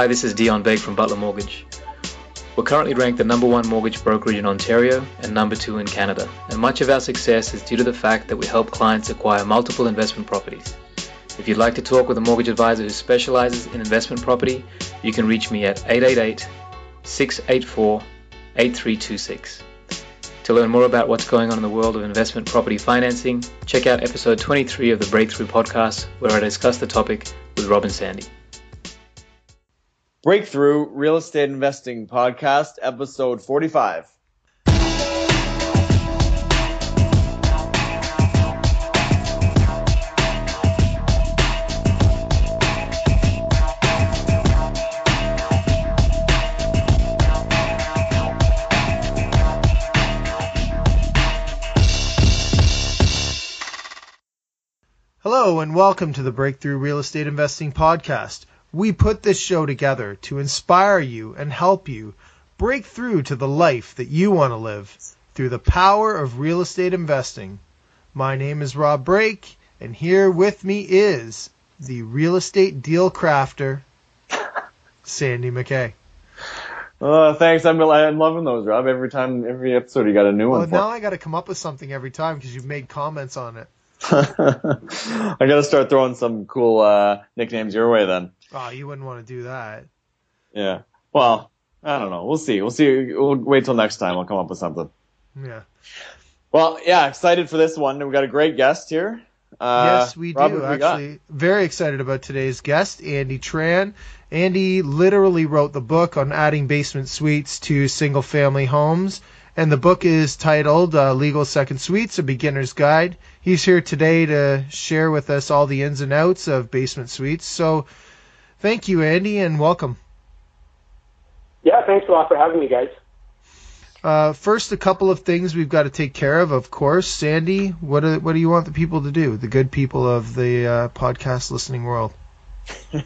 Hi, this is Dion Bake from Butler Mortgage. We're currently ranked the number one mortgage brokerage in Ontario and number two in Canada, and much of our success is due to the fact that we help clients acquire multiple investment properties. If you'd like to talk with a mortgage advisor who specializes in investment property, you can reach me at 888 684 8326. To learn more about what's going on in the world of investment property financing, check out episode 23 of the Breakthrough podcast, where I discuss the topic with Robin Sandy. Breakthrough Real Estate Investing Podcast, episode 45. Hello, and welcome to the Breakthrough Real Estate Investing Podcast. We put this show together to inspire you and help you break through to the life that you want to live through the power of real estate investing. My name is Rob Break, and here with me is the real estate deal crafter, Sandy McKay. Oh, thanks. I'm, I'm loving those, Rob. Every time, every episode, you got a new Well, one. For. now I got to come up with something every time because you've made comments on it. I got to start throwing some cool uh, nicknames your way then. Oh, you wouldn't want to do that. Yeah. Well, I don't know. We'll see. We'll see. We'll wait till next time. I'll come up with something. Yeah. Well, yeah, excited for this one. We've got a great guest here. Uh, yes, we Rob, do. who we got? Actually, very excited about today's guest, Andy Tran. Andy literally wrote the book on adding basement suites to single family homes, and the book is titled uh, Legal Second Suites A Beginner's Guide. He's here today to share with us all the ins and outs of basement suites. So, thank you, Andy, and welcome. Yeah, thanks a lot for having me, guys. Uh, first, a couple of things we've got to take care of, of course. Sandy, what do, what do you want the people to do, the good people of the uh, podcast listening world? we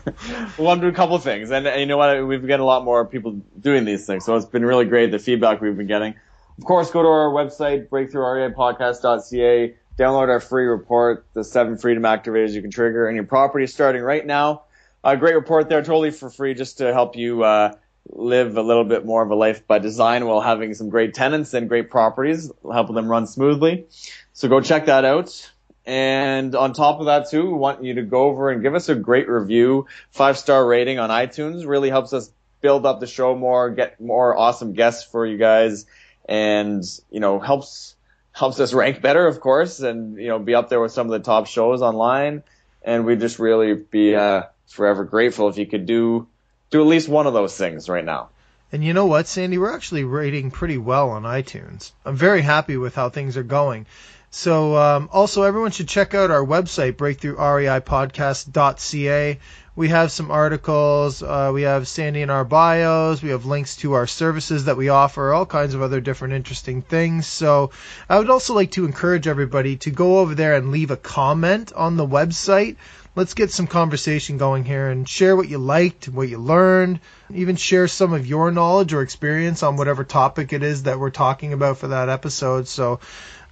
want to do a couple of things, and, and you know what? We've got a lot more people doing these things, so it's been really great the feedback we've been getting. Of course, go to our website breakthroughreipodcast.ca, download our free report, the seven freedom activators you can trigger in your property starting right now. A great report there, totally for free, just to help you uh, live a little bit more of a life by design while having some great tenants and great properties, helping them run smoothly. So go check that out. And on top of that too, we want you to go over and give us a great review, five star rating on iTunes. Really helps us build up the show more, get more awesome guests for you guys, and you know helps helps us rank better, of course, and you know be up there with some of the top shows online. And we'd just really be uh, forever grateful if you could do do at least one of those things right now. And you know what, Sandy? We're actually rating pretty well on iTunes. I'm very happy with how things are going. So, um, also, everyone should check out our website, breakthroughreipodcast.ca. We have some articles. Uh, we have Sandy in our bios. We have links to our services that we offer, all kinds of other different interesting things. So, I would also like to encourage everybody to go over there and leave a comment on the website let's get some conversation going here and share what you liked, what you learned, even share some of your knowledge or experience on whatever topic it is that we're talking about for that episode. So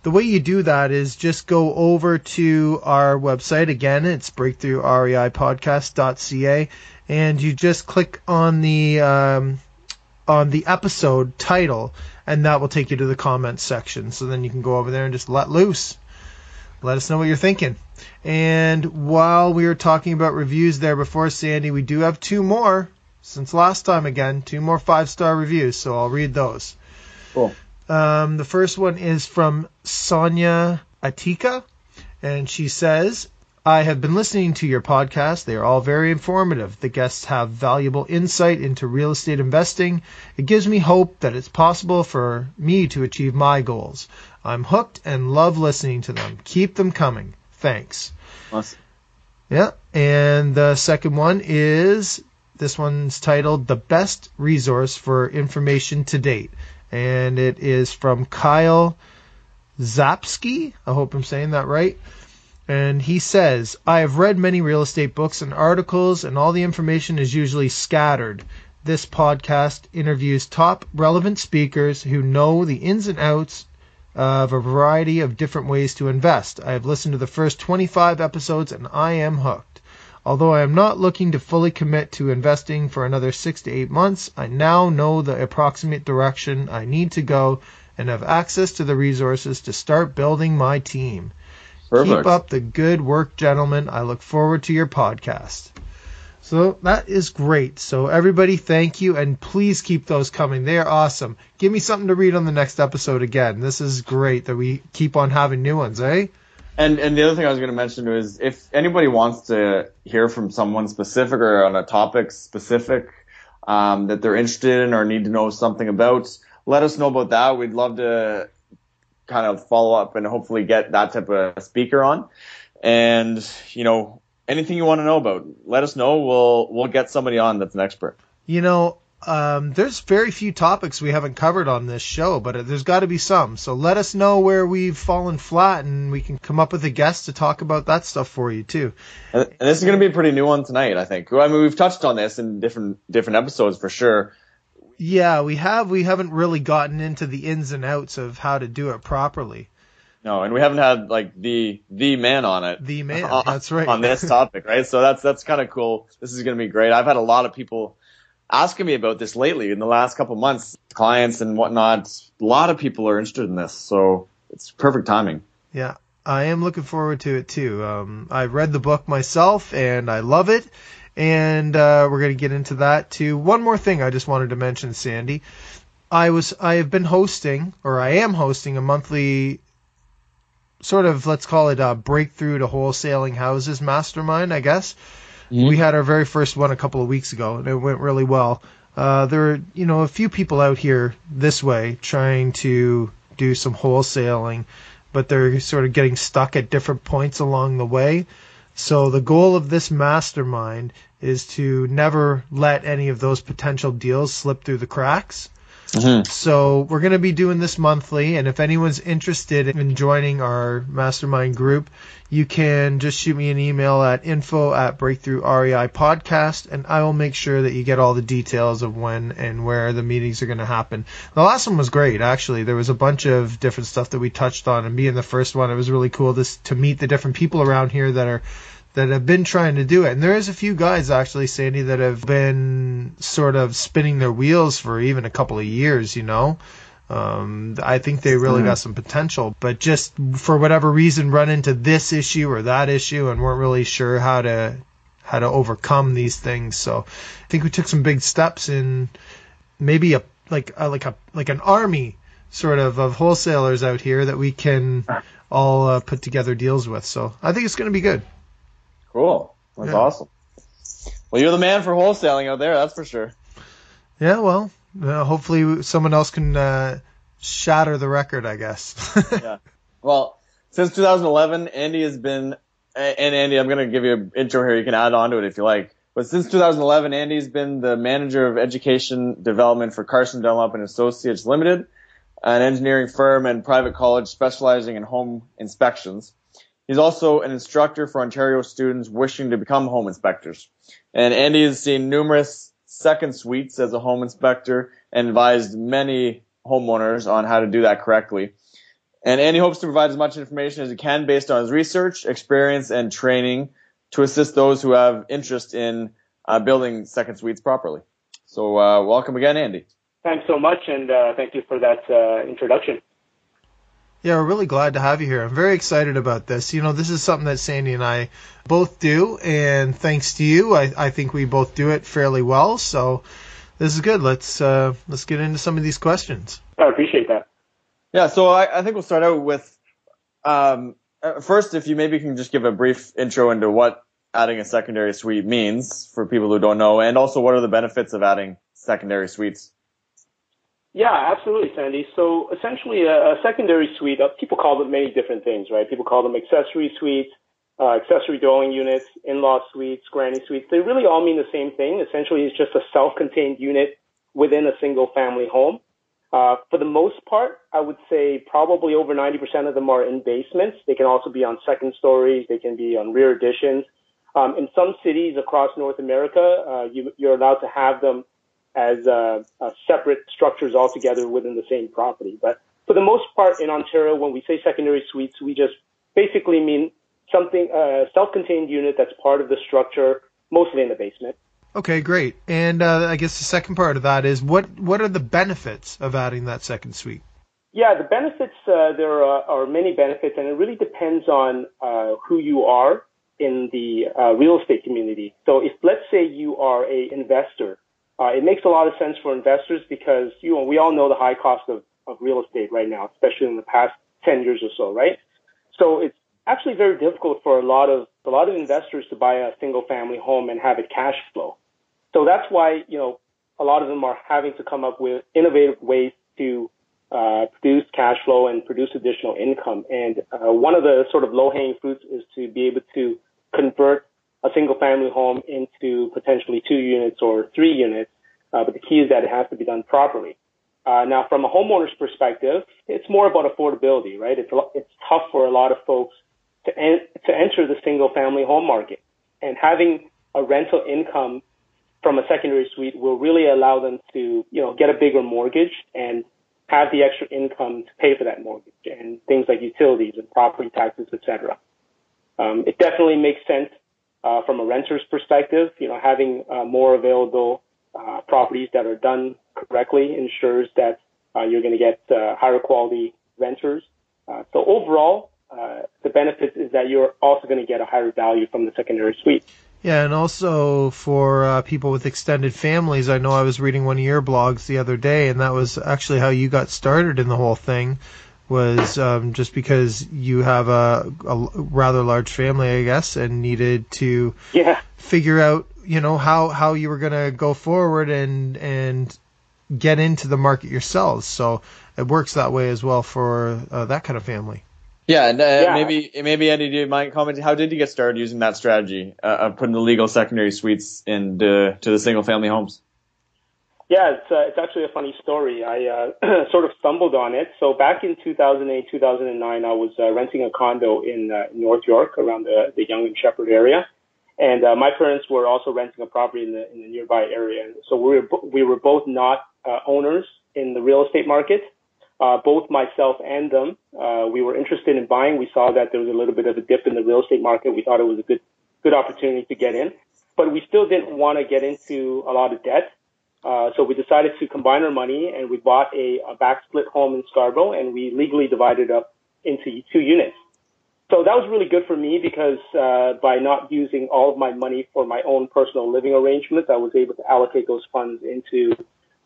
the way you do that is just go over to our website again, it's breakthroughreipodcast.ca and you just click on the um, on the episode title and that will take you to the comments section. So then you can go over there and just let loose. Let us know what you're thinking. And while we were talking about reviews there before, Sandy, we do have two more since last time again, two more five star reviews. So I'll read those. Cool. Um, the first one is from Sonia Atika, and she says, I have been listening to your podcast. They are all very informative. The guests have valuable insight into real estate investing. It gives me hope that it's possible for me to achieve my goals. I'm hooked and love listening to them. Keep them coming. Thanks. Awesome. Yeah. And the second one is this one's titled The Best Resource for Information to Date. And it is from Kyle Zapsky. I hope I'm saying that right. And he says, I have read many real estate books and articles, and all the information is usually scattered. This podcast interviews top relevant speakers who know the ins and outs of a variety of different ways to invest. I have listened to the first 25 episodes and I am hooked. Although I am not looking to fully commit to investing for another six to eight months, I now know the approximate direction I need to go and have access to the resources to start building my team. Perfect. Keep up the good work, gentlemen. I look forward to your podcast. So that is great. So everybody, thank you, and please keep those coming. They are awesome. Give me something to read on the next episode again. This is great that we keep on having new ones, eh? And and the other thing I was going to mention is if anybody wants to hear from someone specific or on a topic specific um, that they're interested in or need to know something about, let us know about that. We'd love to kind of follow up and hopefully get that type of speaker on. And you know, anything you want to know about, let us know. We'll we'll get somebody on that's an expert. You know, um, there's very few topics we haven't covered on this show, but there's got to be some. So let us know where we've fallen flat, and we can come up with a guest to talk about that stuff for you too. And, and this is going to be a pretty new one tonight, I think. I mean, we've touched on this in different different episodes for sure. Yeah, we have. We haven't really gotten into the ins and outs of how to do it properly. No, and we haven't had like the the man on it. The man, on, that's right. on this topic, right? So that's that's kind of cool. This is going to be great. I've had a lot of people asking me about this lately in the last couple months, clients and whatnot. A lot of people are interested in this, so it's perfect timing. Yeah, I am looking forward to it too. Um, I read the book myself and I love it, and uh, we're going to get into that too. One more thing I just wanted to mention, Sandy. I was I have been hosting, or I am hosting, a monthly sort of let's call it a breakthrough to wholesaling houses mastermind, I guess. Mm-hmm. We had our very first one a couple of weeks ago, and it went really well. Uh, there are, you know, a few people out here this way trying to do some wholesaling, but they're sort of getting stuck at different points along the way. So the goal of this mastermind is to never let any of those potential deals slip through the cracks. Mm-hmm. So we're going to be doing this monthly, and if anyone's interested in joining our mastermind group, you can just shoot me an email at info at breakthrough REI podcast, and I will make sure that you get all the details of when and where the meetings are going to happen. The last one was great, actually. There was a bunch of different stuff that we touched on, and being the first one, it was really cool to, to meet the different people around here that are that have been trying to do it. And there is a few guys actually, Sandy, that have been sort of spinning their wheels for even a couple of years, you know. Um, I think they really mm. got some potential, but just for whatever reason run into this issue or that issue and weren't really sure how to how to overcome these things. So I think we took some big steps in maybe a like a, like a like an army sort of of wholesalers out here that we can all uh, put together deals with. So I think it's going to be good. Cool. That's yeah. awesome. Well, you're the man for wholesaling out there, that's for sure. Yeah, well, uh, hopefully someone else can uh, shatter the record, I guess. yeah. Well, since 2011, Andy has been, and Andy, I'm going to give you an intro here. You can add on to it if you like. But since 2011, Andy's been the manager of education development for Carson Dunlop and Associates Limited, an engineering firm and private college specializing in home inspections. He's also an instructor for Ontario students wishing to become home inspectors. And Andy has seen numerous second suites as a home inspector and advised many homeowners on how to do that correctly. And Andy hopes to provide as much information as he can based on his research, experience, and training to assist those who have interest in uh, building second suites properly. So, uh, welcome again, Andy. Thanks so much, and uh, thank you for that uh, introduction. Yeah, we're really glad to have you here. I'm very excited about this. You know, this is something that Sandy and I both do, and thanks to you, I, I think we both do it fairly well. So this is good. Let's uh, let's get into some of these questions. I appreciate that. Yeah, so I, I think we'll start out with um, uh, first, if you maybe can just give a brief intro into what adding a secondary suite means for people who don't know, and also what are the benefits of adding secondary suites. Yeah, absolutely, Sandy. So essentially, a, a secondary suite, uh, people call them many different things, right? People call them accessory suites, uh, accessory dwelling units, in-law suites, granny suites. They really all mean the same thing. Essentially, it's just a self-contained unit within a single family home. Uh, for the most part, I would say probably over 90% of them are in basements. They can also be on second stories. They can be on rear additions. Um, in some cities across North America, uh, you, you're allowed to have them as uh, uh, separate structures altogether within the same property. But for the most part in Ontario, when we say secondary suites, we just basically mean something a self-contained unit that's part of the structure, mostly in the basement. Okay, great. And uh, I guess the second part of that is what what are the benefits of adding that second suite? Yeah, the benefits uh, there are, are, many benefits, and it really depends on uh, who you are in the uh, real estate community. So, if let's say you are a investor, uh, it makes a lot of sense for investors because you know we all know the high cost of, of real estate right now, especially in the past ten years or so, right? So it's actually very difficult for a lot of a lot of investors to buy a single family home and have it cash flow. So that's why, you know, a lot of them are having to come up with innovative ways to uh, produce cash flow and produce additional income. And uh, one of the sort of low-hanging fruits is to be able to convert a single-family home into potentially two units or three units. Uh, but the key is that it has to be done properly. Uh, now, from a homeowner's perspective, it's more about affordability, right? It's it's tough for a lot of folks to en- to enter the single-family home market, and having a rental income from a secondary suite will really allow them to, you know, get a bigger mortgage and have the extra income to pay for that mortgage and things like utilities and property taxes, etc. Um, it definitely makes sense uh, from a renter's perspective. You know, having uh, more available uh, properties that are done correctly ensures that uh, you're going to get uh, higher quality renters. Uh, so overall, uh, the benefit is that you're also going to get a higher value from the secondary suite. Yeah, and also for uh, people with extended families, I know I was reading one of your blogs the other day, and that was actually how you got started in the whole thing. Was um, just because you have a, a, rather large family, I guess, and needed to yeah. figure out, you know, how how you were going to go forward and and get into the market yourselves. So it works that way as well for uh, that kind of family. Yeah, and uh, yeah. maybe maybe Eddie, do you mind commenting? How did you get started using that strategy uh, of putting the legal secondary suites into to the single family homes? Yeah, it's uh, it's actually a funny story. I uh, sort of stumbled on it. So back in 2008, 2009, I was uh, renting a condo in uh, North York around the the Yonge and Sheppard area, and uh, my parents were also renting a property in the in the nearby area. So we were we were both not uh, owners in the real estate market uh, both myself and them, uh, we were interested in buying. We saw that there was a little bit of a dip in the real estate market. We thought it was a good, good opportunity to get in, but we still didn't want to get into a lot of debt. Uh, so we decided to combine our money and we bought a, a back split home in Scarborough and we legally divided up into two units. So that was really good for me because uh, by not using all of my money for my own personal living arrangements, I was able to allocate those funds into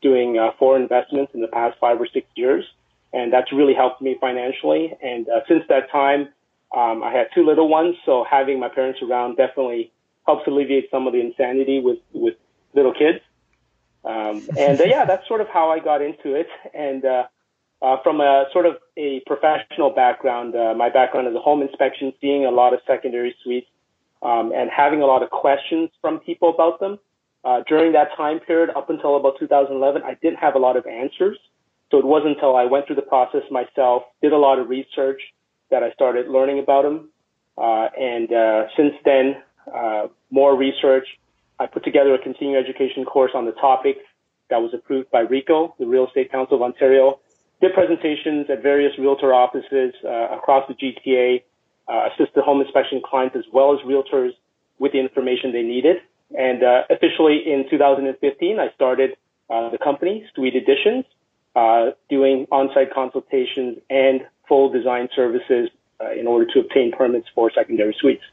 doing uh, four investments in the past five or six years and that's really helped me financially. And uh, since that time, um, I had two little ones, so having my parents around definitely helps alleviate some of the insanity with with little kids. Um, and uh, yeah, that's sort of how I got into it. And uh, uh, from a sort of a professional background, uh, my background is a home inspection, seeing a lot of secondary suites, um, and having a lot of questions from people about them. Uh, during that time period, up until about 2011, I didn't have a lot of answers. So it wasn't until I went through the process myself, did a lot of research, that I started learning about them. Uh, and uh, since then, uh, more research. I put together a continuing education course on the topic that was approved by RECO, the Real Estate Council of Ontario. Did presentations at various realtor offices uh, across the GTA, uh, assisted home inspection clients as well as realtors with the information they needed. And uh, officially in 2015, I started uh, the company, Suite Additions, uh, doing on-site consultations and full design services uh, in order to obtain permits for secondary suites.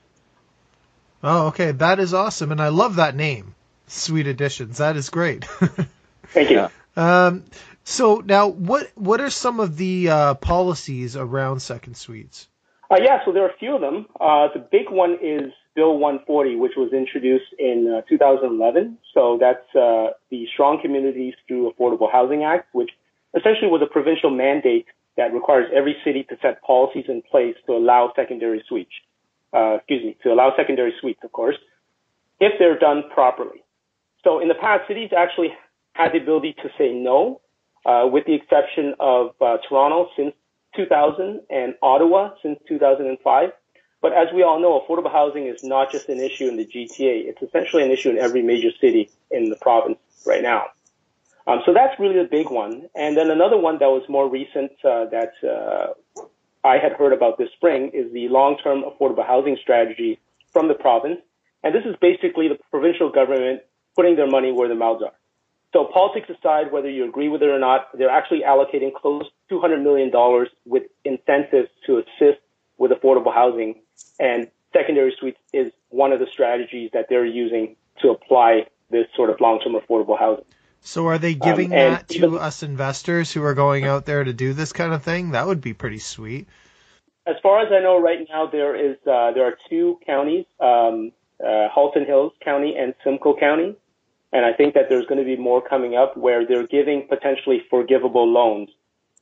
Oh, okay, that is awesome, and I love that name, Suite Additions. That is great. Thank you. Um, so now, what what are some of the uh, policies around second suites? Uh, yeah, so there are a few of them. Uh, the big one is Bill 140, which was introduced in uh, 2011. So that's uh, the Strong Communities Through Affordable Housing Act, which essentially was a provincial mandate that requires every city to set policies in place to allow secondary suites. Uh, excuse me, to allow secondary suites, of course, if they're done properly. So in the past, cities actually had the ability to say no, uh, with the exception of uh, Toronto since 2000 and Ottawa since 2005. But as we all know, affordable housing is not just an issue in the GTA. It's essentially an issue in every major city in the province right now. Um, so that's really the big one. And then another one that was more recent uh, that uh, I had heard about this spring is the long-term affordable housing strategy from the province. And this is basically the provincial government putting their money where their mouths are. So politics aside, whether you agree with it or not, they're actually allocating close to $200 million with incentives to assist with affordable housing. And secondary suites is one of the strategies that they're using to apply this sort of long-term affordable housing. So are they giving um, that to even, us investors who are going out there to do this kind of thing? That would be pretty sweet. As far as I know, right now there is uh, there are two counties, um, uh, Halton Hills County and Simcoe County, and I think that there's going to be more coming up where they're giving potentially forgivable loans.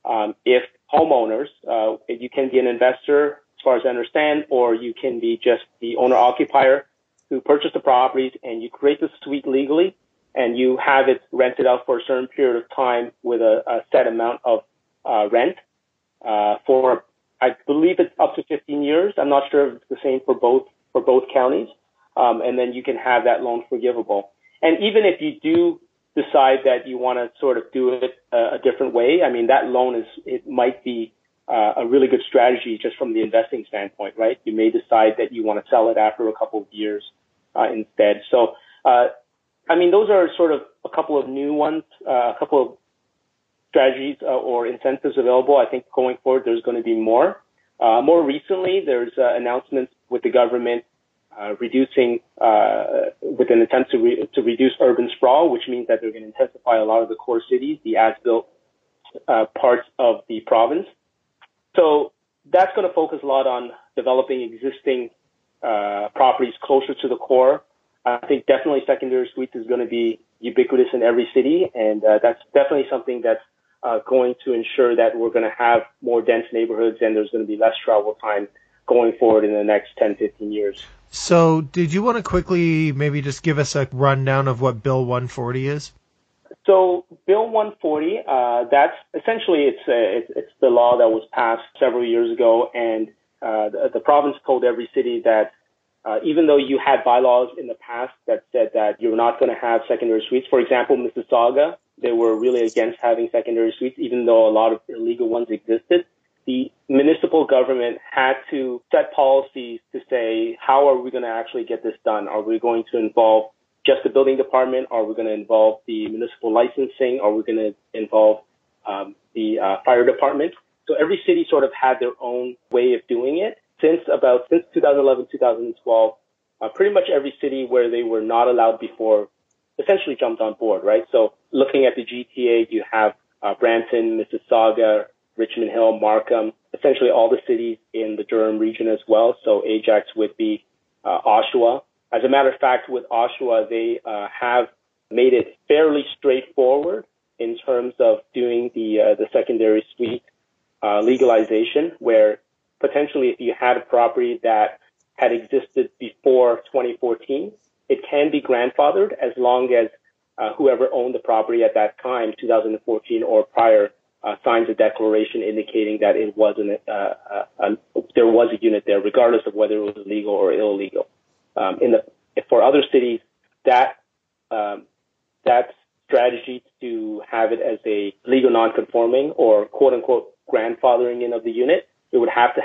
Um, if homeowners, uh, you can be an investor, as far as I understand, or you can be just the owner occupier who purchased the properties and you create the suite legally and you have it rented out for a certain period of time with a, a set amount of uh, rent uh, for, I believe it's up to 15 years. I'm not sure if it's the same for both for both counties, um, and then you can have that loan forgivable. And even if you do decide that you want to sort of do it a, a different way, I mean that loan is it might be uh, a really good strategy just from the investing standpoint, right? You may decide that you want to sell it after a couple of years uh, instead. So, uh, I mean, those are sort of a couple of new ones, uh, a couple of strategies uh, or incentives available. I think going forward, there's going to be more. Uh, more recently, there's uh, announcements with the government reducing, with an attempt to, re- to reduce urban sprawl, which means that they're going to intensify a lot of the core cities, the as-built parts of the province. So that's going to focus a lot on developing existing uh, properties closer to the core. I think definitely secondary suites is going to be ubiquitous in every city, and uh, that's definitely something that's uh, going to ensure that we're going to have more dense neighborhoods and there's going to be less travel time going forward in the next 10, 15 years. So, did you want to quickly maybe just give us a rundown of what Bill 140 is? So, Bill 140, uh, that's essentially it's, a, it's it's the law that was passed several years ago, and uh, the, the, province told every city that uh, even though you had bylaws in the past that said that you're not going to have secondary suites, for example, Mississauga, they were really against having secondary suites, even though a lot of illegal ones existed. The municipal government had to set policies to say, how are we going to actually get this done? Are we going to involve just the building department? Are we going to involve the municipal licensing? Are we going to involve um, the uh, fire department? So every city sort of had their own way of doing it. Since about since 2011, 2012, uh, pretty much every city where they were not allowed before essentially jumped on board, right? So looking at the GTA, you have uh, Brampton, Mississauga, Richmond Hill, Markham, essentially all the cities in the Durham region as well. So Ajax, Whitby, uh, Oshawa. As a matter of fact, with Oshawa, they uh, have made it fairly straightforward in terms of doing the uh, the secondary suite uh, legalization, where potentially if you had a property that had existed before 2014, it can be grandfathered as long as uh, whoever owned the property at that time, 2014 or prior, uh, signs a declaration indicating that it wasn't uh, uh, there was a unit there, regardless of whether it was legal or illegal. Um, in the for other cities, that um, that strategy to have it as a legal non-conforming or quote unquote grandfathering in of the unit,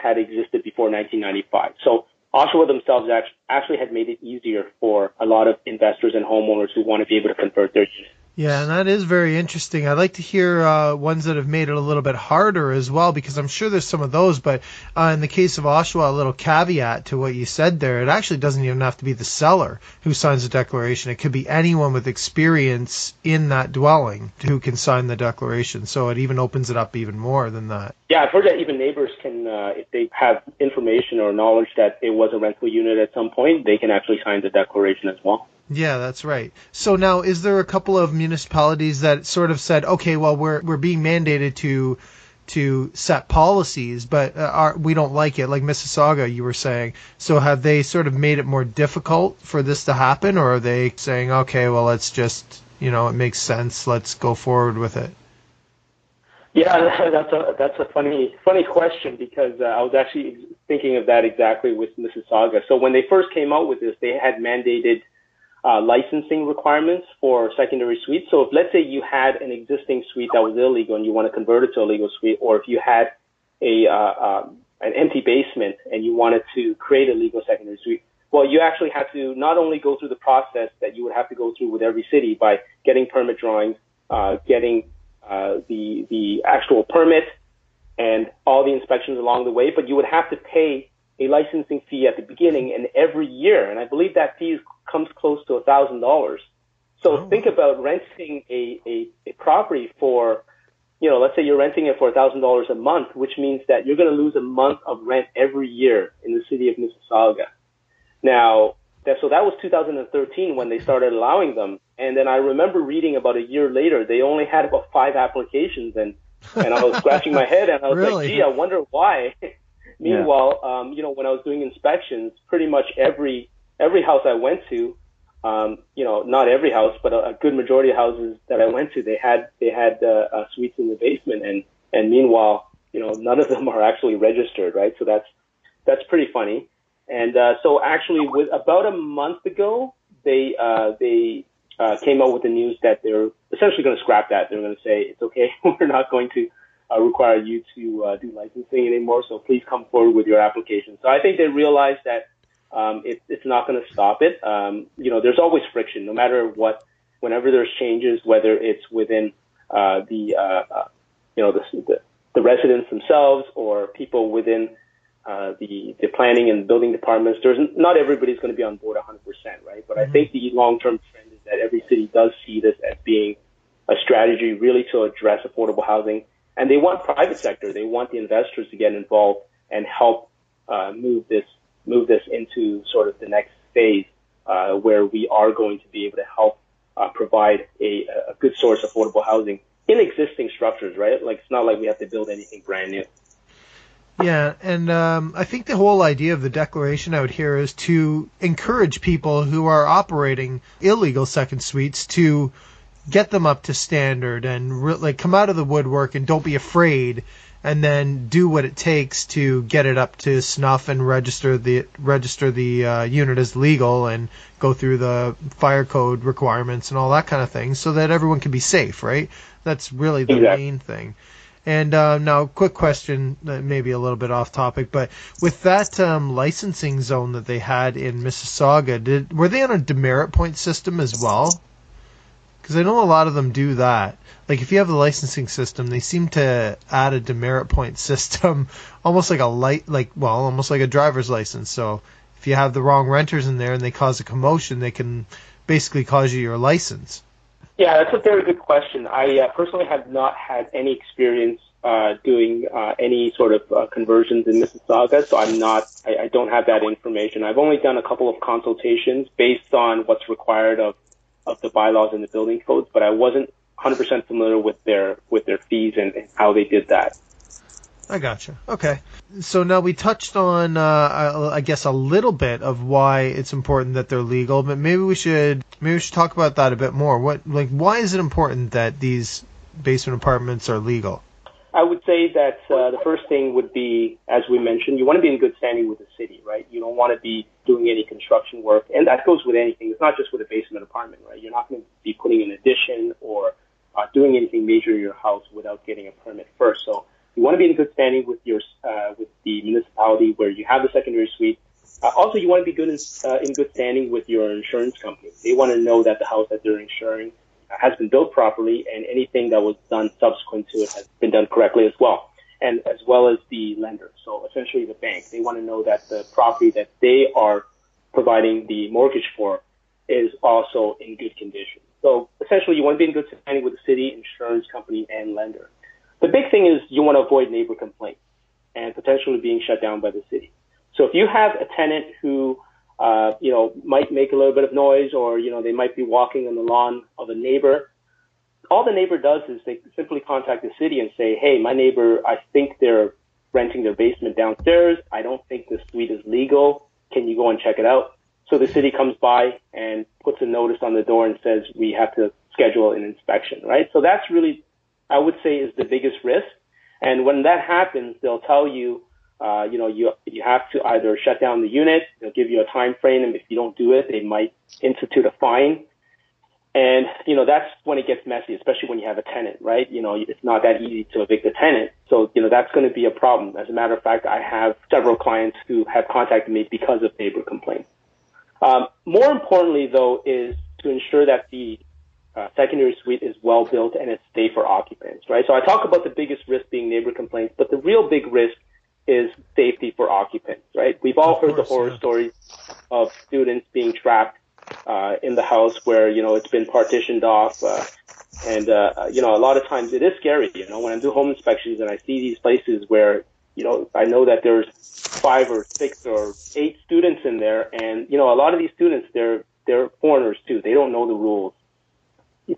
have existed before 1995. So Oshawa themselves actually had made it easier for a lot of investors and homeowners who want to be able to convert their units. Yeah, and that is very interesting. I'd like to hear uh, ones that have made it a little bit harder as well, because I'm sure there's some of those. But uh, in the case of Oshawa, a little caveat to what you said there: it actually doesn't even have to be the seller who signs the declaration. It could be anyone with experience in that dwelling who can sign the declaration. So it even opens it up even more than that. Yeah, I've heard that even neighbors can, uh, if they have information or knowledge that it was a rental unit at some point, they can actually sign the declaration as well. Yeah, that's right. So now, is there a couple of municipalities that sort of said, okay, well, we're we're being mandated to to set policies, but uh, we don't like it, like Mississauga, you were saying. So have they sort of made it more difficult for this to happen, or are they saying, okay, well, let's just, you know, it makes sense, let's go forward with it? Yeah, that's a that's a funny funny question because uh, I was actually thinking of that exactly with Mississauga. So when they first came out with this, they had mandated uh, licensing requirements for secondary suites. So if let's say you had an existing suite that was illegal and you want to convert it to a legal suite, or if you had a uh, uh, an empty basement and you wanted to create a legal secondary suite, well, you actually had to not only go through the process that you would have to go through with every city by getting permit drawings, uh, getting uh, the the actual permit, and all the inspections along the way, but you would have to pay a licensing fee at the beginning and every year, and I believe that fee comes close to a thousand dollars. So oh. think about renting a, a, a property for, you know, let's say you're renting it for a thousand dollars a month, which means that you're going to lose a month of rent every year in the city of Mississauga. Now, that, so that was 2013 when they started allowing them. And then I remember reading about a year later, they only had about five applications and, and I was scratching my head and I was really? like, gee, I wonder why. Meanwhile, yeah. um, you know, when I was doing inspections, pretty much every, every house I went to, um, you know, not every house, but a, a good majority of houses that I went to, they had, they had, uh, uh, suites in the basement and, and meanwhile, you know, none of them are actually registered, right? So that's, that's pretty funny. And uh, so actually, with about a month ago, they uh, they uh, came out with the news that they're essentially going to scrap that. They're going to say it's okay, we're not going to uh, require you to uh, do licensing anymore. So please come forward with your application. So I think they realize that um, it, it's not going to stop it. Um, you know, there's always friction, no matter what. Whenever there's changes, whether it's within uh, the uh, uh, you know the, the the residents themselves or people within uh, the the planning and building departments. There's not everybody's going to be on board 100%, right? But mm-hmm. I think the long-term trend is that every city does see this as being a strategy really to address affordable housing, and they want private sector. They want the investors to get involved and help uh, move this move this into sort of the next phase uh, where we are going to be able to help uh, provide a, a good source of affordable housing in existing structures, right? Like it's not like we have to build anything brand new. Yeah, and um, I think the whole idea of the declaration out here is to encourage people who are operating illegal second suites to get them up to standard and re- like come out of the woodwork and don't be afraid and then do what it takes to get it up to snuff and register the register the uh, unit as legal and go through the fire code requirements and all that kind of thing so that everyone can be safe right that's really the exactly. main thing and uh, now, quick question, maybe a little bit off topic, but with that um, licensing zone that they had in Mississauga, did were they on a demerit point system as well? Because I know a lot of them do that. Like if you have the licensing system, they seem to add a demerit point system, almost like a light, like well, almost like a driver's license. So if you have the wrong renters in there and they cause a commotion, they can basically cause you your license. Yeah, that's a very good question. I uh, personally have not had any experience uh, doing uh, any sort of uh, conversions in Mississauga, so I'm not, I, I don't have that information. I've only done a couple of consultations based on what's required of, of the bylaws and the building codes, but I wasn't 100% familiar with their with their fees and, and how they did that. I gotcha. Okay. So now we touched on, uh, I guess, a little bit of why it's important that they're legal, but maybe we should maybe we should talk about that a bit more. What like why is it important that these basement apartments are legal? I would say that uh, the first thing would be, as we mentioned, you want to be in good standing with the city, right? You don't want to be doing any construction work, and that goes with anything. It's not just with a basement apartment, right? You're not going to be putting an addition or uh, doing anything major in your house without getting a permit first. So you want to be in good standing with your uh, with the municipality where you have the secondary suite. Uh, also, you want to be good in, uh, in good standing with your insurance company. They want to know that the house that they're insuring has been built properly and anything that was done subsequent to it has been done correctly as well. And as well as the lender. So essentially the bank. They want to know that the property that they are providing the mortgage for is also in good condition. So essentially you want to be in good standing with the city, insurance company, and lender. The big thing is you want to avoid neighbor complaints and potentially being shut down by the city. So if you have a tenant who, uh, you know, might make a little bit of noise or, you know, they might be walking on the lawn of a neighbor, all the neighbor does is they simply contact the city and say, hey, my neighbor, I think they're renting their basement downstairs. I don't think the suite is legal. Can you go and check it out? So the city comes by and puts a notice on the door and says, we have to schedule an inspection, right? So that's really I would say is the biggest risk. And when that happens, they'll tell you, uh, you know, you you have to either shut down the unit. They'll give you a time frame, and if you don't do it, they might institute a fine. And, you know, that's when it gets messy, especially when you have a tenant, right? You know, it's not that easy to evict a tenant. So, you know, that's going to be a problem. As a matter of fact, I have several clients who have contacted me because of neighbor complaints. Um, more importantly, though, is to ensure that the uh, secondary suite is well built and it's safe for occupants, right? So I talk about the biggest risk being neighbor complaints, but the real big risk is safety for occupants, right? We've all Of heard course, the horror yeah. stories of students being trapped uh, in the house where you know it's been partitioned off, uh, and uh, you know a lot of times it is scary. You know when I do home inspections and I see these places where you know I know that there's five or six or eight students in there, and you know a lot of these students they're they're foreigners too. They don't know the rules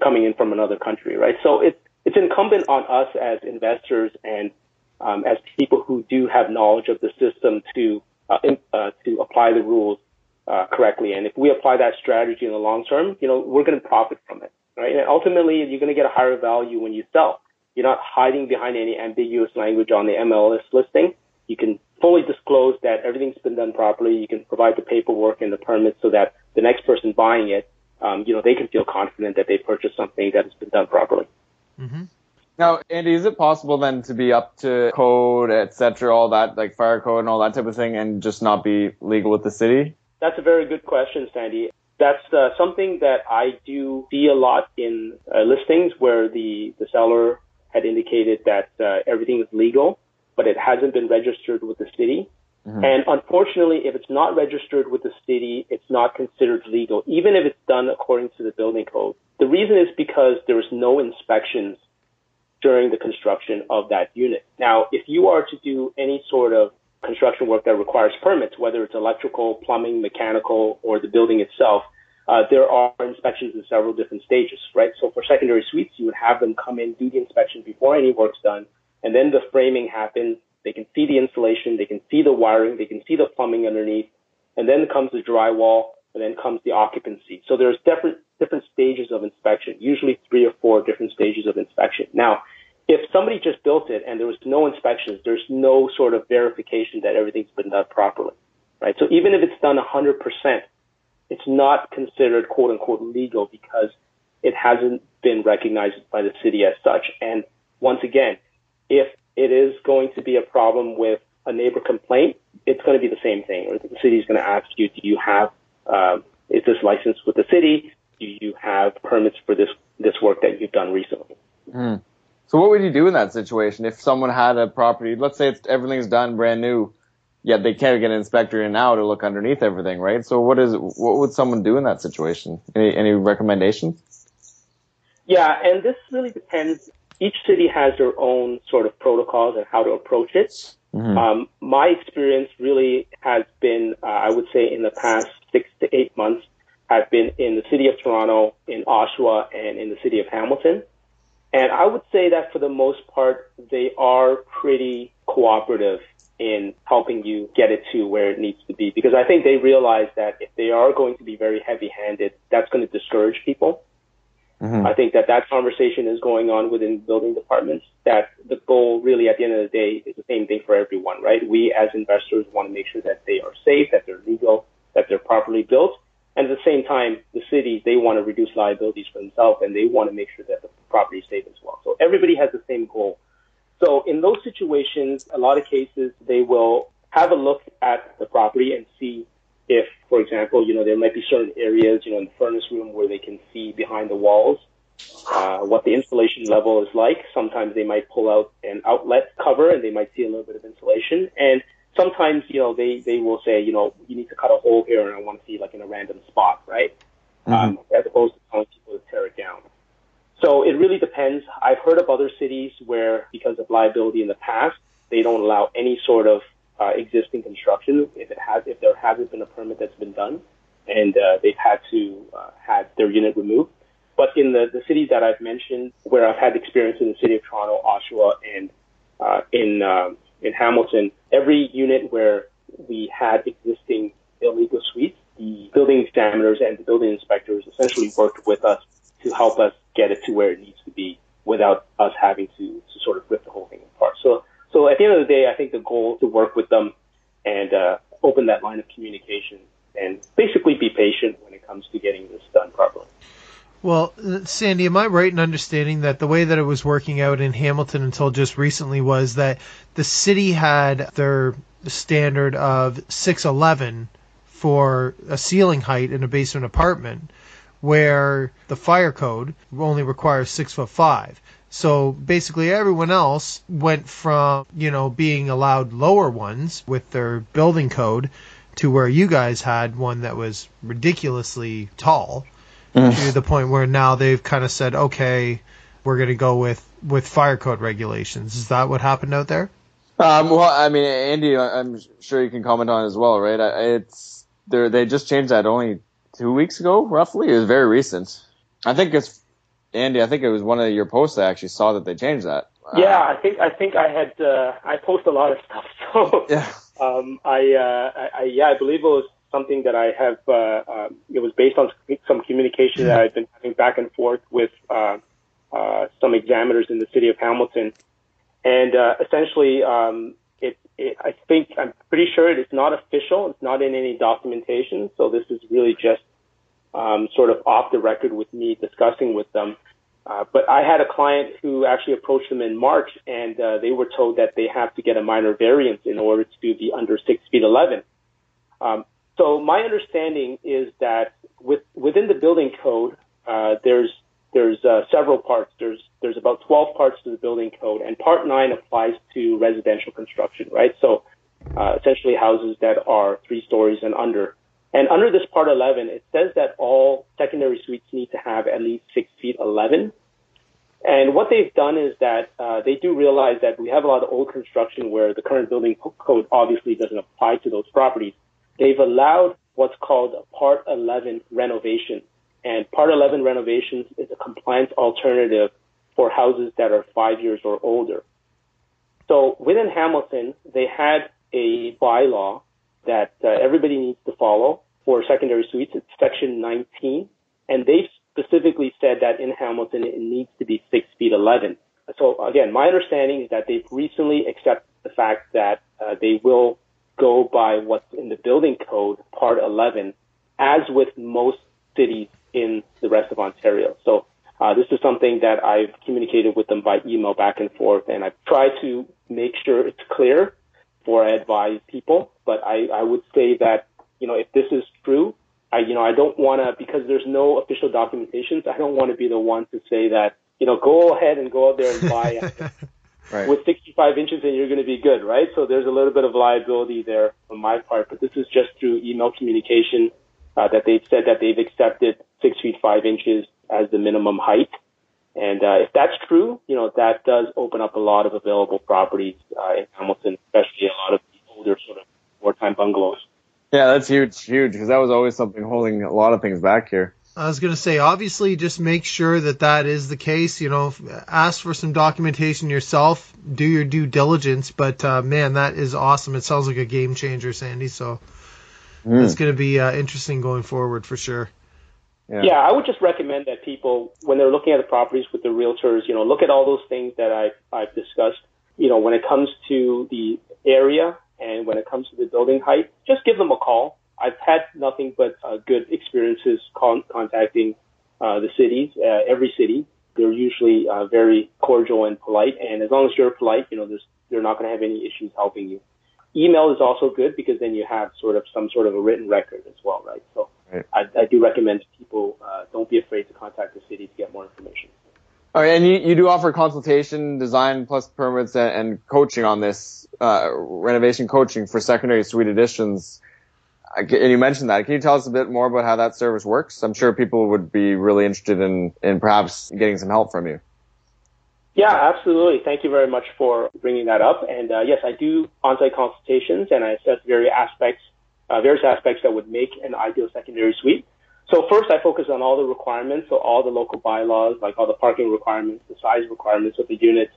coming in from another country, right? So it's it's incumbent on us as investors and um, as people who do have knowledge of the system to uh, in, uh, to apply the rules uh, correctly. And if we apply that strategy in the long term, you know, we're going to profit from it, right? And ultimately, you're going to get a higher value when you sell. You're not hiding behind any ambiguous language on the MLS listing. You can fully disclose that everything's been done properly. You can provide the paperwork and the permits so that the next person buying it, um, you know, they can feel confident that they purchased something that has been done properly. hmm Now, Andy, is it possible then to be up to code, et cetera, all that, like fire code and all that type of thing, and just not be legal with the city? That's a very good question, Sandy. That's uh, something that I do see a lot in uh, listings where the, the seller had indicated that uh, everything is legal, but it hasn't been registered with the city. And unfortunately, if it's not registered with the city, it's not considered legal, even if it's done according to the building code. The reason is because there was no inspections during the construction of that unit. Now, if you are to do any sort of construction work that requires permits, whether it's electrical, plumbing, mechanical, or the building itself, uh, there are inspections in several different stages, right? So for secondary suites, you would have them come in, do the inspection before any work's done, and then the framing happens. They can see the insulation, they can see the wiring, they can see the plumbing underneath, and then comes the drywall, and then comes the occupancy. So there's different different stages of inspection, usually three or four different stages of inspection. Now, if somebody just built it and there was no inspections, there's no sort of verification that everything's been done properly, right? So even if it's done 100%, it's not considered quote unquote legal because it hasn't been recognized by the city as such. And once again, if it is going to be a problem with a neighbor complaint, it's going to be the same thing. Or the city is going to ask you, do you have, um, is this licensed with the city? Do you have permits for this, this work that you've done recently? So what would you do in that situation if someone had a property? Let's say everything's done brand new, yet they can't get an inspector in now to look underneath everything, right? So what is what would someone do in that situation? Any any recommendations? Yeah, and this really depends. Each city has their own sort of protocols and how to approach it. Um, my experience really has been, uh, I would say, in the past six to eight months, have been in the city of Toronto, in Oshawa, and in the city of Hamilton. And I would say that for the most part, they are pretty cooperative in helping you get it to where it needs to be because I think they realize that if they are going to be very heavy handed, that's going to discourage people. Mm-hmm. I think that that conversation is going on within building departments. That the goal, really, at the end of the day, is the same thing for everyone, right? We as investors want to make sure that they are safe, that they're legal, that they're properly built, and at the same time, the cities they want to reduce liabilities for themselves, and they want to make sure that the property is safe as well. So everybody has the same goal. So in those situations, a lot of cases they will have a look at the property and see if, for example, you know, there might be certain areas, you know, in the furnace room where they can see behind the walls, uh, what the insulation level is like. Sometimes they might pull out an outlet cover and they might see a little bit of insulation. And sometimes, you know, they, they will say, you know, you need to cut a hole here and I want to see like in a random spot, right? Um, as opposed to telling people to tear it down. So it really depends. I've heard of other cities where, because of liability in the past, they don't allow any sort of uh, existing construction if it has if there hasn't been a permit that's been done, and uh, they've had to uh, have their unit removed. But in the, the cities that I've mentioned, where I've had experience in the city of Toronto, Oshawa, and uh, in um, in Hamilton, every unit where we had existing illegal suites, the building examiners and the building inspectors essentially worked with us to help us get it to where it needs to be without us having to, to sort of rip the whole thing apart. So, so at the end of the day, I think the goal to work with them and uh, open that line of communication and basically be patient when it comes to getting this done properly. Well, Sandy, am I right in understanding that the way that it was working out in Hamilton until just recently was that the city had their standard of 611 for a ceiling height in a basement apartment, where the fire code only requires six foot five. So basically, everyone else went from you know being allowed lower ones with their building code to where you guys had one that was ridiculously tall to the point where now they've kind of said, okay, we're going to go with with fire code regulations. Is that what happened out there? Um, well, I mean, Andy, I'm sure you can comment on it as well, right? It's they they just changed that only two weeks ago, roughly. It was very recent. I think it's Andy. I think it was one of your posts. I actually saw that they changed that. Yeah, I think I think I had uh, I post a lot of stuff. So Yeah. um, I, uh, I, I yeah I believe it was something that I have. Uh, um, it was based on some communication that I've been having back and forth with uh, uh, some examiners in the city of Hamilton, and uh, essentially um, it, it. I think I'm pretty sure it's not official. It's not in any documentation. So this is really just um, sort of off the record with me discussing with them. Uh, but I had a client who actually approached them in March, and uh, they were told that they have to get a minor variance in order to be under six feet eleven. Um, so my understanding is that with, within the building code, uh, there's there's uh, several parts. There's there's about 12 parts to the building code, and Part nine applies to residential construction, right? So uh, essentially houses that are three stories and under. And under this Part 11, it says that all secondary suites need to have at least six feet 11. And what they've done is that uh, they do realize that we have a lot of old construction where the current building code obviously doesn't apply to those properties. They've allowed what's called a Part 11 renovation. And Part 11 renovations is a compliance alternative for houses that are five years or older. So within Hamilton, they had a bylaw that uh, everybody needs to follow for secondary suites. It's section 19. And they've specifically said that in Hamilton, it needs to be six feet 11. So again, my understanding is that they've recently accepted the fact that uh, they will go by what's in the building code, part 11, as with most cities in the rest of Ontario. So uh, this is something that I've communicated with them by email back and forth, and I've tried to make sure it's clear before I advise people. But I, I would say that you know if this is true, I you know I don't want to because there's no official documentations. I don't want to be the one to say that you know go ahead and go out there and buy Right. with 65 inches and you're going to be good, right? So there's a little bit of liability there on my part, but this is just through email communication uh, that they've said that they've accepted six feet five inches as the minimum height. And uh, if that's true, you know that does open up a lot of available properties uh, in Hamilton, especially a lot of the older sort of wartime bungalows. Yeah, that's huge, huge, because that was always something holding a lot of things back here. I was going to say, obviously, just make sure that that is the case. You know, ask for some documentation yourself, do your due diligence. But uh, man, that is awesome. It sounds like a game changer, Sandy. So Mm. it's going to be uh, interesting going forward for sure. Yeah. Yeah, I would just recommend that people, when they're looking at the properties with the realtors, you know, look at all those things that I've, I've discussed. You know, when it comes to the area and when it comes to the building height, just give them a call. I've had nothing but uh, good experiences con- contacting uh, the cities, uh, every city. They're usually uh, very cordial and polite, and as long as you're polite, you know, there's, they're not going to have any issues helping you. Email is also good because then you have sort of some sort of a written record as well, right? So Right. I, I do recommend people uh, don't be afraid to contact the city to get more information. All right, and you, you do offer consultation, design plus permits, and, and coaching on this uh, renovation coaching for secondary suite additions. And you mentioned that. Can you tell us a bit more about how that service works? I'm sure people would be really interested in, in perhaps getting some help from you. Yeah, absolutely. Thank you very much for bringing that up. And uh, yes, I do on-site consultations, and I assess various aspects, uh, various aspects that would make an ideal secondary suite. So first, I focus on all the requirements, so all the local bylaws, like all the parking requirements, the size requirements of the units,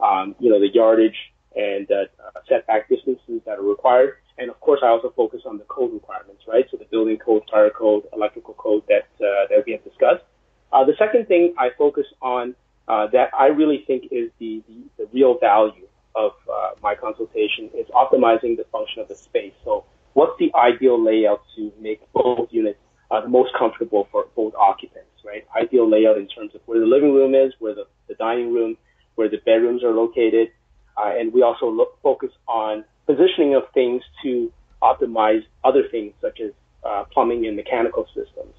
um, you know, the yardage and uh, setback distances that are required. And of course, I also focus on the code requirements, right? So the building code, fire code, electrical code that uh, that we have discussed. Uh, the second thing I focus on uh, that I really think is the, the, the real value of uh, my consultation is optimizing the function of the space. So what's the ideal layout to make both units uh, the most comfortable for both occupants, right? Ideal layout in terms of where the living room is, where the, the dining room, where the bedrooms are located. Uh, and we also look, focus on positioning of things to optimize other things such as uh, plumbing and mechanical systems.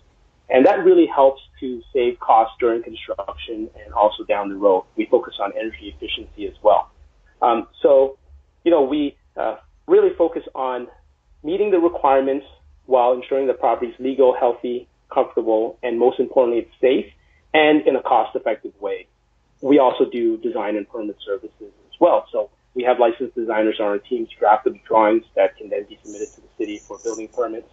And that really helps to save costs during construction and also down the road. We focus on energy efficiency as well. Um, so, you know, we uh, really focus on meeting the requirements while ensuring the property is legal, healthy, comfortable, and most importantly, it's safe and in a cost-effective way. We also do design and permit services as well. So we have licensed designers on our team to draft the drawings that can then be submitted to the city for building permits.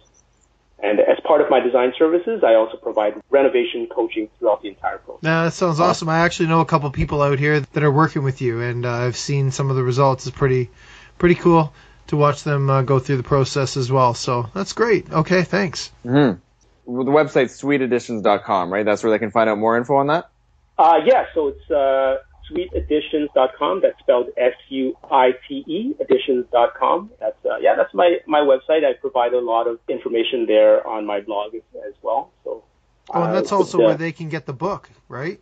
And as part of my design services, I also provide renovation coaching throughout the entire process. Now, that sounds awesome. I actually know a couple people out here that are working with you, and uh, I've seen some of the results. It's pretty, pretty cool to watch them uh, go through the process as well. So that's great. Okay, thanks. Mm-hmm. The website's suiteadditions.com, right? That's where they can find out more info on that? Uh, yeah, so it's uh, suiteadditions.com. That's spelled S-U-I-T-E additions.com. That's, uh, yeah, that's my, my website. I provide a lot of information there on my blog as, as well. So, oh, and that's uh, also where they can get the book, right?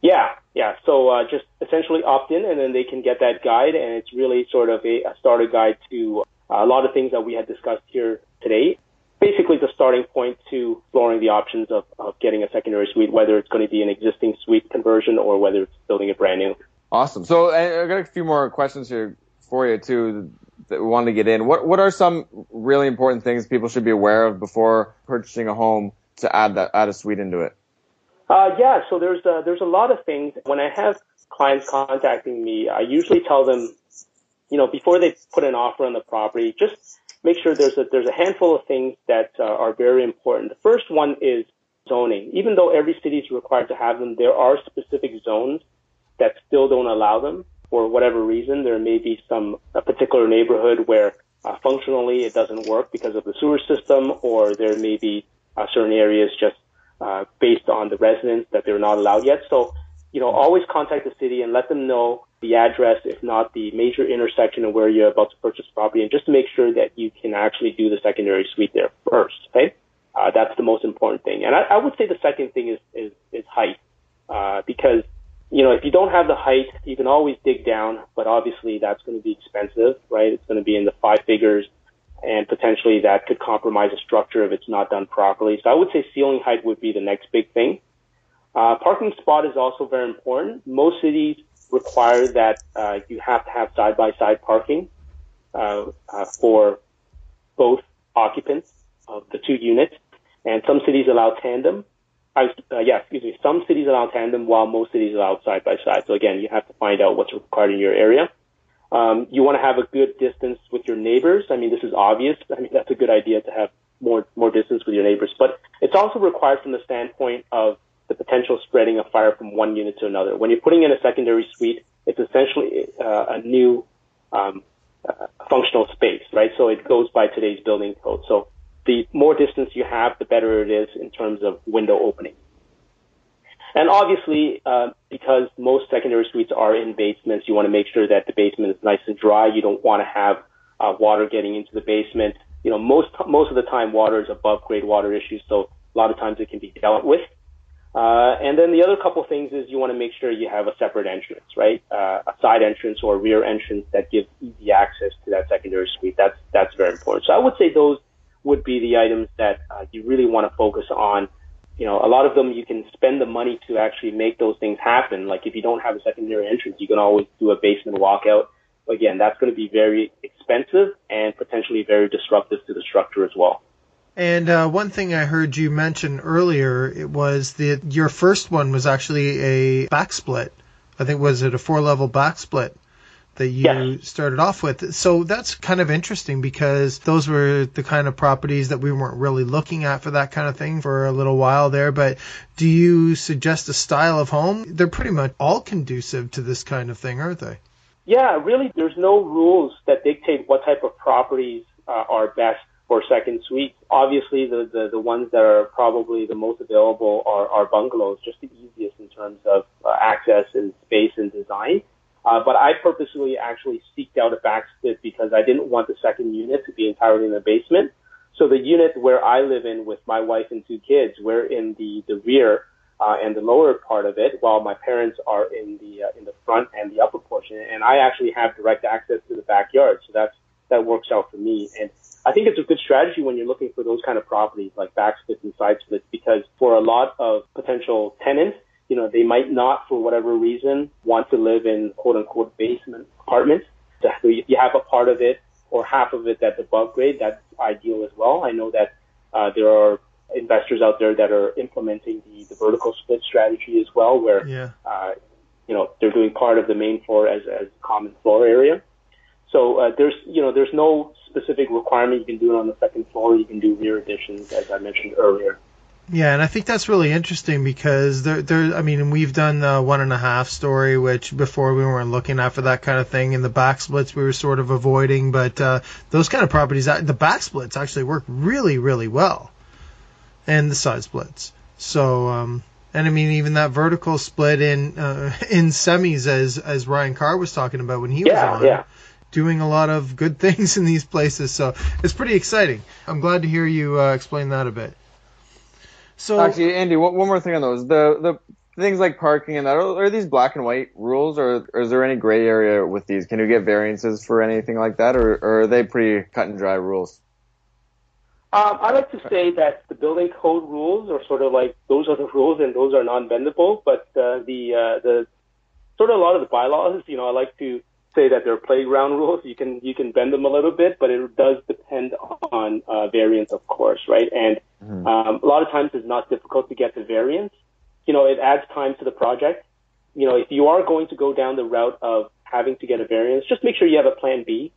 Yeah, yeah. So uh, just essentially opt in, and then they can get that guide, and it's really sort of a, a starter guide to uh, a lot of things that we had discussed here today. Basically, the starting point to exploring the options of, of getting a secondary suite, whether it's going to be an existing suite conversion or whether it's building a brand new. Awesome. So I've got a few more questions here for you too that we wanted to get in. What what are some really important things people should be aware of before purchasing a home to add that add a suite into it? Uh, yeah, so there's a, there's a lot of things. When I have clients contacting me, I usually tell them, you know, before they put an offer on the property, just make sure there's a there's a handful of things that uh, are very important. The first one is zoning. Even though every city is required to have them, there are specific zones that still don't allow them for whatever reason. There may be some a particular neighborhood where uh, functionally it doesn't work because of the sewer system, or there may be uh, certain areas just uh, based on the residents that they're not allowed yet. So, you know, always contact the city and let them know the address, if not the major intersection of where you're about to purchase property, and just make sure that you can actually do the secondary suite there first. Okay, uh, that's the most important thing. And I, I would say the second thing is is, is height, uh, because you know if you don't have the height, you can always dig down, but obviously that's going to be expensive, right? It's going to be in the five figures and potentially that could compromise a structure if it's not done properly. So I would say ceiling height would be the next big thing. Uh, parking spot is also very important. Most cities require that uh, you have to have side-by-side parking uh, uh for both occupants of the two units, and some cities allow tandem. Uh, yeah, excuse me. Some cities allow tandem, while most cities allow side-by-side. So again, you have to find out what's required in your area. Um, you want to have a good distance with your neighbors. I mean, this is obvious. I mean, that's a good idea to have more more distance with your neighbors. But it's also required from the standpoint of the potential spreading of fire from one unit to another. When you're putting in a secondary suite, it's essentially uh, a new um, uh, functional space, right? So it goes by today's building code. So the more distance you have, the better it is in terms of window opening. And obviously, uh, because most secondary suites are in basements, you want to make sure that the basement is nice and dry. You don't want to have uh, water getting into the basement. You know, most most of the time, water is above grade water issues, so a lot of times it can be dealt with. Uh, and then the other couple things is you want to make sure you have a separate entrance, right? Uh, a side entrance or a rear entrance that gives easy access to that secondary suite. That's that's very important. So I would say those would be the items that uh, you really want to focus on you know, a lot of them you can spend the money to actually make those things happen. Like if you don't have a secondary entrance, you can always do a basement walkout. Again, that's going to be very expensive and potentially very disruptive to the structure as well. And uh, one thing I heard you mention earlier it was that your first one was actually a back split. I think was it a four level back split? that you yes. started off with. So that's kind of interesting because those were the kind of properties that we weren't really looking at for that kind of thing for a little while there. But do you suggest a style of home? They're pretty much all conducive to this kind of thing, aren't they? Yeah, really, there's no rules that dictate what type of properties uh, are best for second suites. Obviously, the, the, the ones that are probably the most available are, are bungalows, just the easiest in terms of uh, access and space and design. Uh, but I purposely actually seeked out a back split because I didn't want the second unit to be entirely in the basement. So the unit where I live in with my wife and two kids, we're in the, the rear uh, and the lower part of it, while my parents are in the uh, in the front and the upper portion. And I actually have direct access to the backyard, so that's that works out for me. And I think it's a good strategy when you're looking for those kind of properties like back splits and side splits, because for a lot of potential tenants, you know, they might not, for whatever reason, want to live in quote unquote basement apartments. So you have a part of it or half of it that's above grade, that's ideal as well. I know that uh, there are investors out there that are implementing the, the vertical split strategy as well, where Yeah. uh, you know they're doing part of the main floor as as common floor area. So uh, there's you know there's no specific requirement. You can do it on the second floor. You can do rear additions, as I mentioned earlier. Yeah, and I think that's really interesting because there, there. I mean, we've done the one and a half story, which before we weren't looking at for that kind of thing, and the back splits we were sort of avoiding. But uh, those kind of properties, the back splits actually work really, really well, and the side splits. So, um, and I mean, even that vertical split in uh, in semis, as as Ryan Carr was talking about when he Yeah, was on, yeah. Doing a lot of good things in these places. So it's pretty exciting. I'm glad to hear you uh, explain that a bit. So Actually, Andy, one, one more thing on those. The the things like parking and that are, are these black and white rules, or, or is there any gray area with these? Can you get variances for anything like that, or, or are they pretty cut and dry rules? Um, I like to say that the building code rules are sort of like those are the rules and those are non-bendable. But uh, the uh, the sort of a lot of the bylaws, you know, I like to say that they're playground rules. You can you can bend them a little bit, but it does depend on uh, variance, of course, right? And um, a lot of times it's not difficult to get the variance. You know, it adds time to the project. You know, if you are going to go down the route of having to get a variance, just make sure you have a plan B,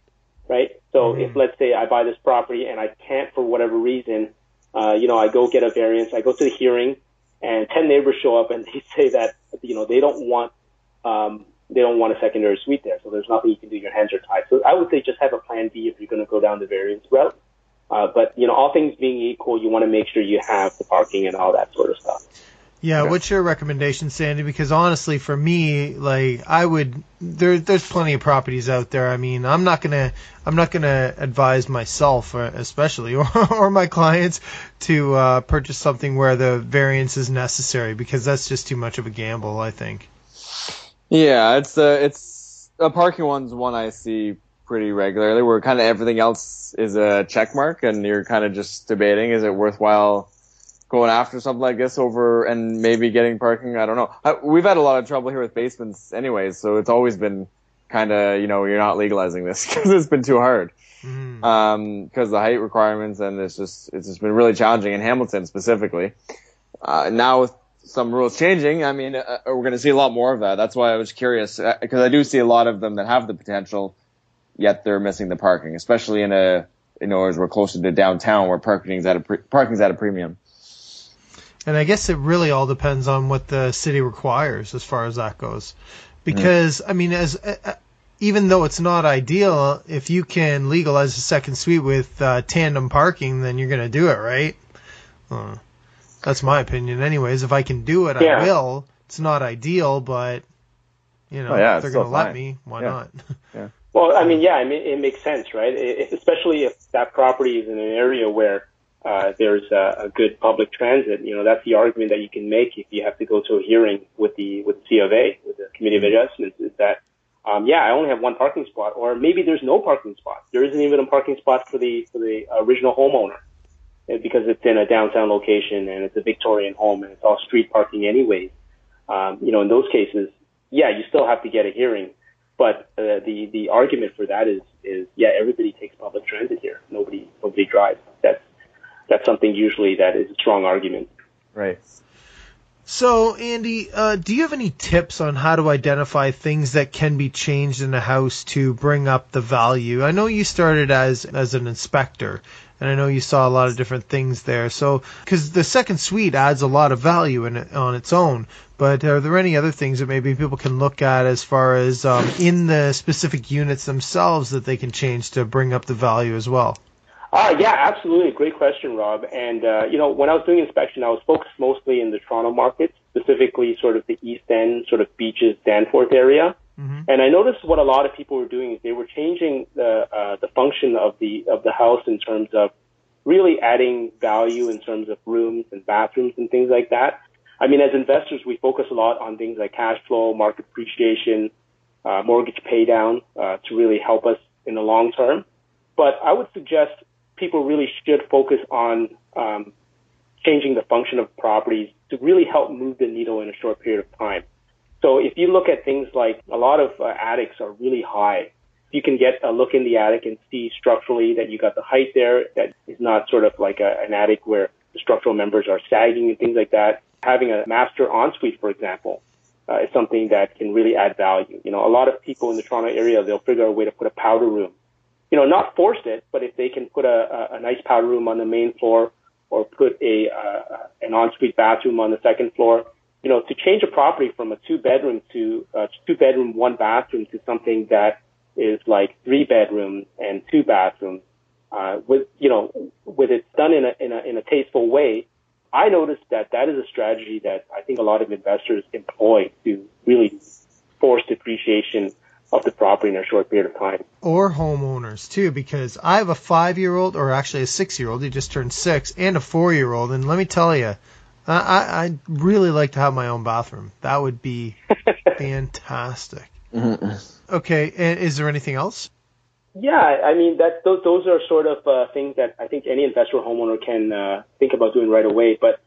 right? So if let's say I buy this property and I can't for whatever reason, uh, you know, I go get a variance, I go to the hearing, and ten neighbors show up and they say that you know they don't want um, they don't want a secondary suite there, so there's nothing you can do. Your hands are tied. So I would say just have a plan B if you're going to go down the variance route. Uh, but you know, all things being equal, you want to make sure you have the parking and all that sort of stuff. Yeah, what's your recommendation, Sandy? Because honestly, for me, like I would, there, there's plenty of properties out there. I mean, I'm not gonna, I'm not gonna advise myself, uh, especially, or, or my clients, to uh, purchase something where the variance is necessary because that's just too much of a gamble. I think. Yeah, it's uh, it's a parking one's one I see pretty regularly, where kind of everything else is a check mark, and you're kind of just debating is it worthwhile going after something like this over and maybe getting parking. I don't know. I, we've had a lot of trouble here with basements, anyways, so it's always been kind of you know you're not legalizing this because it's been too hard Mhm. um, because the height requirements, and it's just it's just been really challenging in Hamilton specifically. Uh, now with some rules changing, I mean, uh, we're going to see a lot more of that. That's why I was curious because I do see a lot of them that have the potential, yet they're missing the parking, especially in a you know as we're closer to downtown where parking's at a pre- parking's at a premium. And I guess it really all depends on what the city requires as far as that goes. Because I mean, as uh, uh, even though it's not ideal, if you can legalize a second suite with uh, tandem parking, then you're going to do it, right? Uh, that's my opinion, anyways. If I can do it, Yeah. I will. It's not ideal, but you know, Oh, yeah, if they're going to let me. Why Yeah. not? Well, I mean, yeah, I mean, it makes sense, right? I- I- especially if that property is in an area where uh, there's a, a good public transit. You know, that's the argument that you can make if you have to go to a hearing with the with the C of A, with the Committee of Adjustments, is that um, yeah, I only have one parking spot, or maybe there's no parking spot. There isn't even a parking spot for the for the original homeowner uh, because it's in a downtown location and it's a Victorian home and it's all street parking anyways. Um, you know, in those cases, yeah, you still have to get a hearing. But uh, the the argument for that is is yeah, everybody takes public transit here. Nobody nobody drives. That's that's something usually that is a strong argument. Right. So, Andy, uh, do you have any tips on how to identify things that can be changed in a house to bring up the value? I know you started as as an inspector, and I know you saw a lot of different things there. So, because the second suite adds a lot of value in it, on its own, but are there any other things that maybe people can look at as far as um, in the specific units themselves that they can change to bring up the value as well? Uh, yeah, absolutely. Great question, Rob. And, uh, you know, when I was doing inspection, I was focused mostly in the Toronto market, specifically sort of the East End, sort of beaches, Danforth area. Mhm. And I noticed what a lot of people were doing is they were changing the, uh, the function of the, of the house in terms of, really adding value in terms of rooms and bathrooms and things like that. I mean, as investors, we focus a lot on things like cash flow, market appreciation, uh, mortgage pay down uh, to really help us in the long term. But I would suggest people really should focus on um, changing the function of properties to really help move the needle in a short period of time. So if you look at things like a lot of uh, attics are really high, you can get a look in the attic and see structurally that you got the height there that is not sort of like a, an attic where the structural members are sagging and things like that. Having a master ensuite, for example, uh, is something that can really add value. You know, a lot of people in the Toronto area, they'll figure out a way to put a powder room. You know, not force it, but if they can put a, a, a nice powder room on the main floor or put a uh, an ensuite bathroom on the second floor, you know, to change a property from a two bedroom to uh, two bedroom, one bathroom to something that is like three bedrooms and two bathrooms, uh, with you know, with it done in a in a in a tasteful way, I noticed that that is a strategy that I think a lot of investors employ to really forced appreciation of the property in a short period of time. Or homeowners too, because I have a five-year-old, or actually a six-year-old. He just turned six, and a four-year-old, and let me tell you, I I'd really like to have my own bathroom. That would be fantastic. Okay, and is there anything else? Yeah, I mean that those those are sort of uh, things that I think any investor or homeowner can uh, think about doing right away. But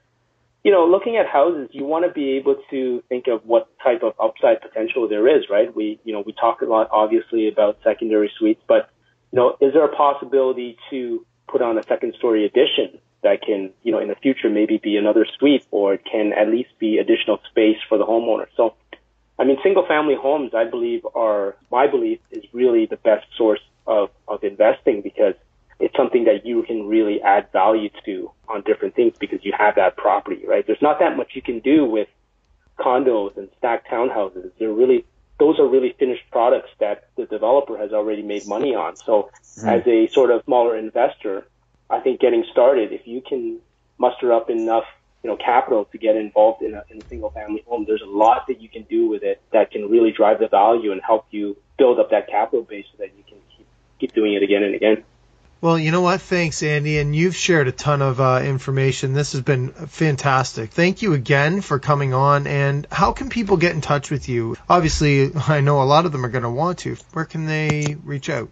you know, looking at houses, you want to be able to think of what type of upside potential there is, right? We you know we talk a lot obviously about secondary suites, but you know, is there a possibility to put on a second story addition that can you know in the future maybe be another suite or it can at least be additional space for the homeowner? So. I mean, single family homes, I believe, are, my belief is really the best source of, of investing because it's something that you can really add value to on different things because you have that property, right? There's not that much you can do with condos and stacked townhouses. They're really, those are really finished products that the developer has already made money on. So mm-hmm. as a sort of smaller investor, I think getting started, if you can muster up enough, you know, capital to get involved in a, in a single family home, there's a lot that you can do with it that can really drive the value and help you build up that capital base so that you can keep doing it again and again. Well, you know what? Thanks, Andy, and you've shared a ton of uh, information. This has been fantastic. Thank you again for coming on. And how can people get in touch with you? Obviously, I know a lot of them are going to want to. Where can they reach out?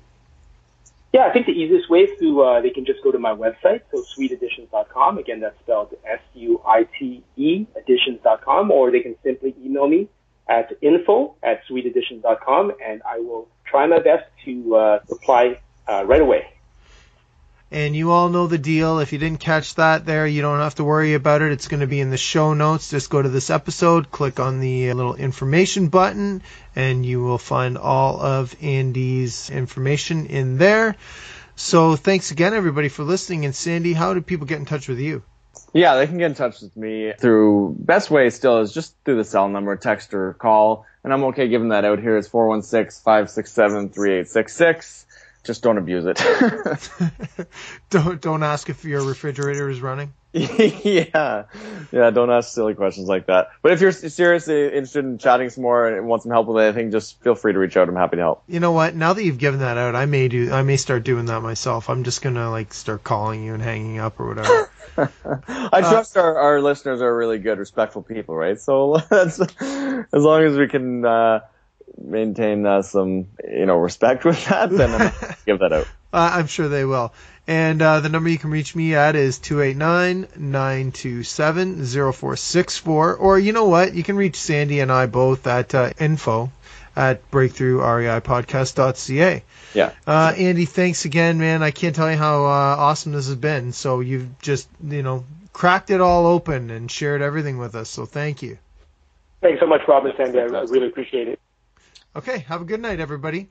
Yeah, I think the easiest way is to uh, they can just go to my website, so suiteadditions.com. Again, that's spelled S-U-I-T-E additions.com, or they can simply email me at info at suiteadditions.com, and I will try my best to uh, reply uh, right away. And you all know the deal. If you didn't catch that there, you don't have to worry about it. It's going to be in the show notes. Just go to this episode, click on the uh, little information button, and you will find all of Andy's information in there. So thanks again, everybody, for listening. And Sandy, how do people get in touch with you? Yeah, they can get in touch with me through best way still is just through the cell number, text or call. And I'm okay giving that out here. It's 416-567-3866. Just don't abuse it. don't don't ask if your refrigerator is running. yeah, yeah. Don't ask silly questions like that. But if you're seriously interested in chatting some more and want some help with anything, just feel free to reach out. I'm happy to help. You know what? Now that you've given that out, I may do. I may start doing that myself. I'm just gonna like start calling you and hanging up or whatever. I trust uh, our, our listeners are really good, respectful people, right? So that's as long as we can uh, maintain uh, some, you know, respect with that, then I'm give that out. Uh, I'm sure they will. And uh, the number you can reach me at is 289-927-0464. Or you know what? You can reach Sandy and I both at uh, info at breakthroughreipodcast.ca. Yeah. Uh, Andy, thanks again, man. I can't tell you how uh, awesome this has been. So you've just, you know, cracked it all open and shared everything with us. So thank you. Thanks so much, Rob and Sandy. I really appreciate it. Okay. Have a good night, everybody.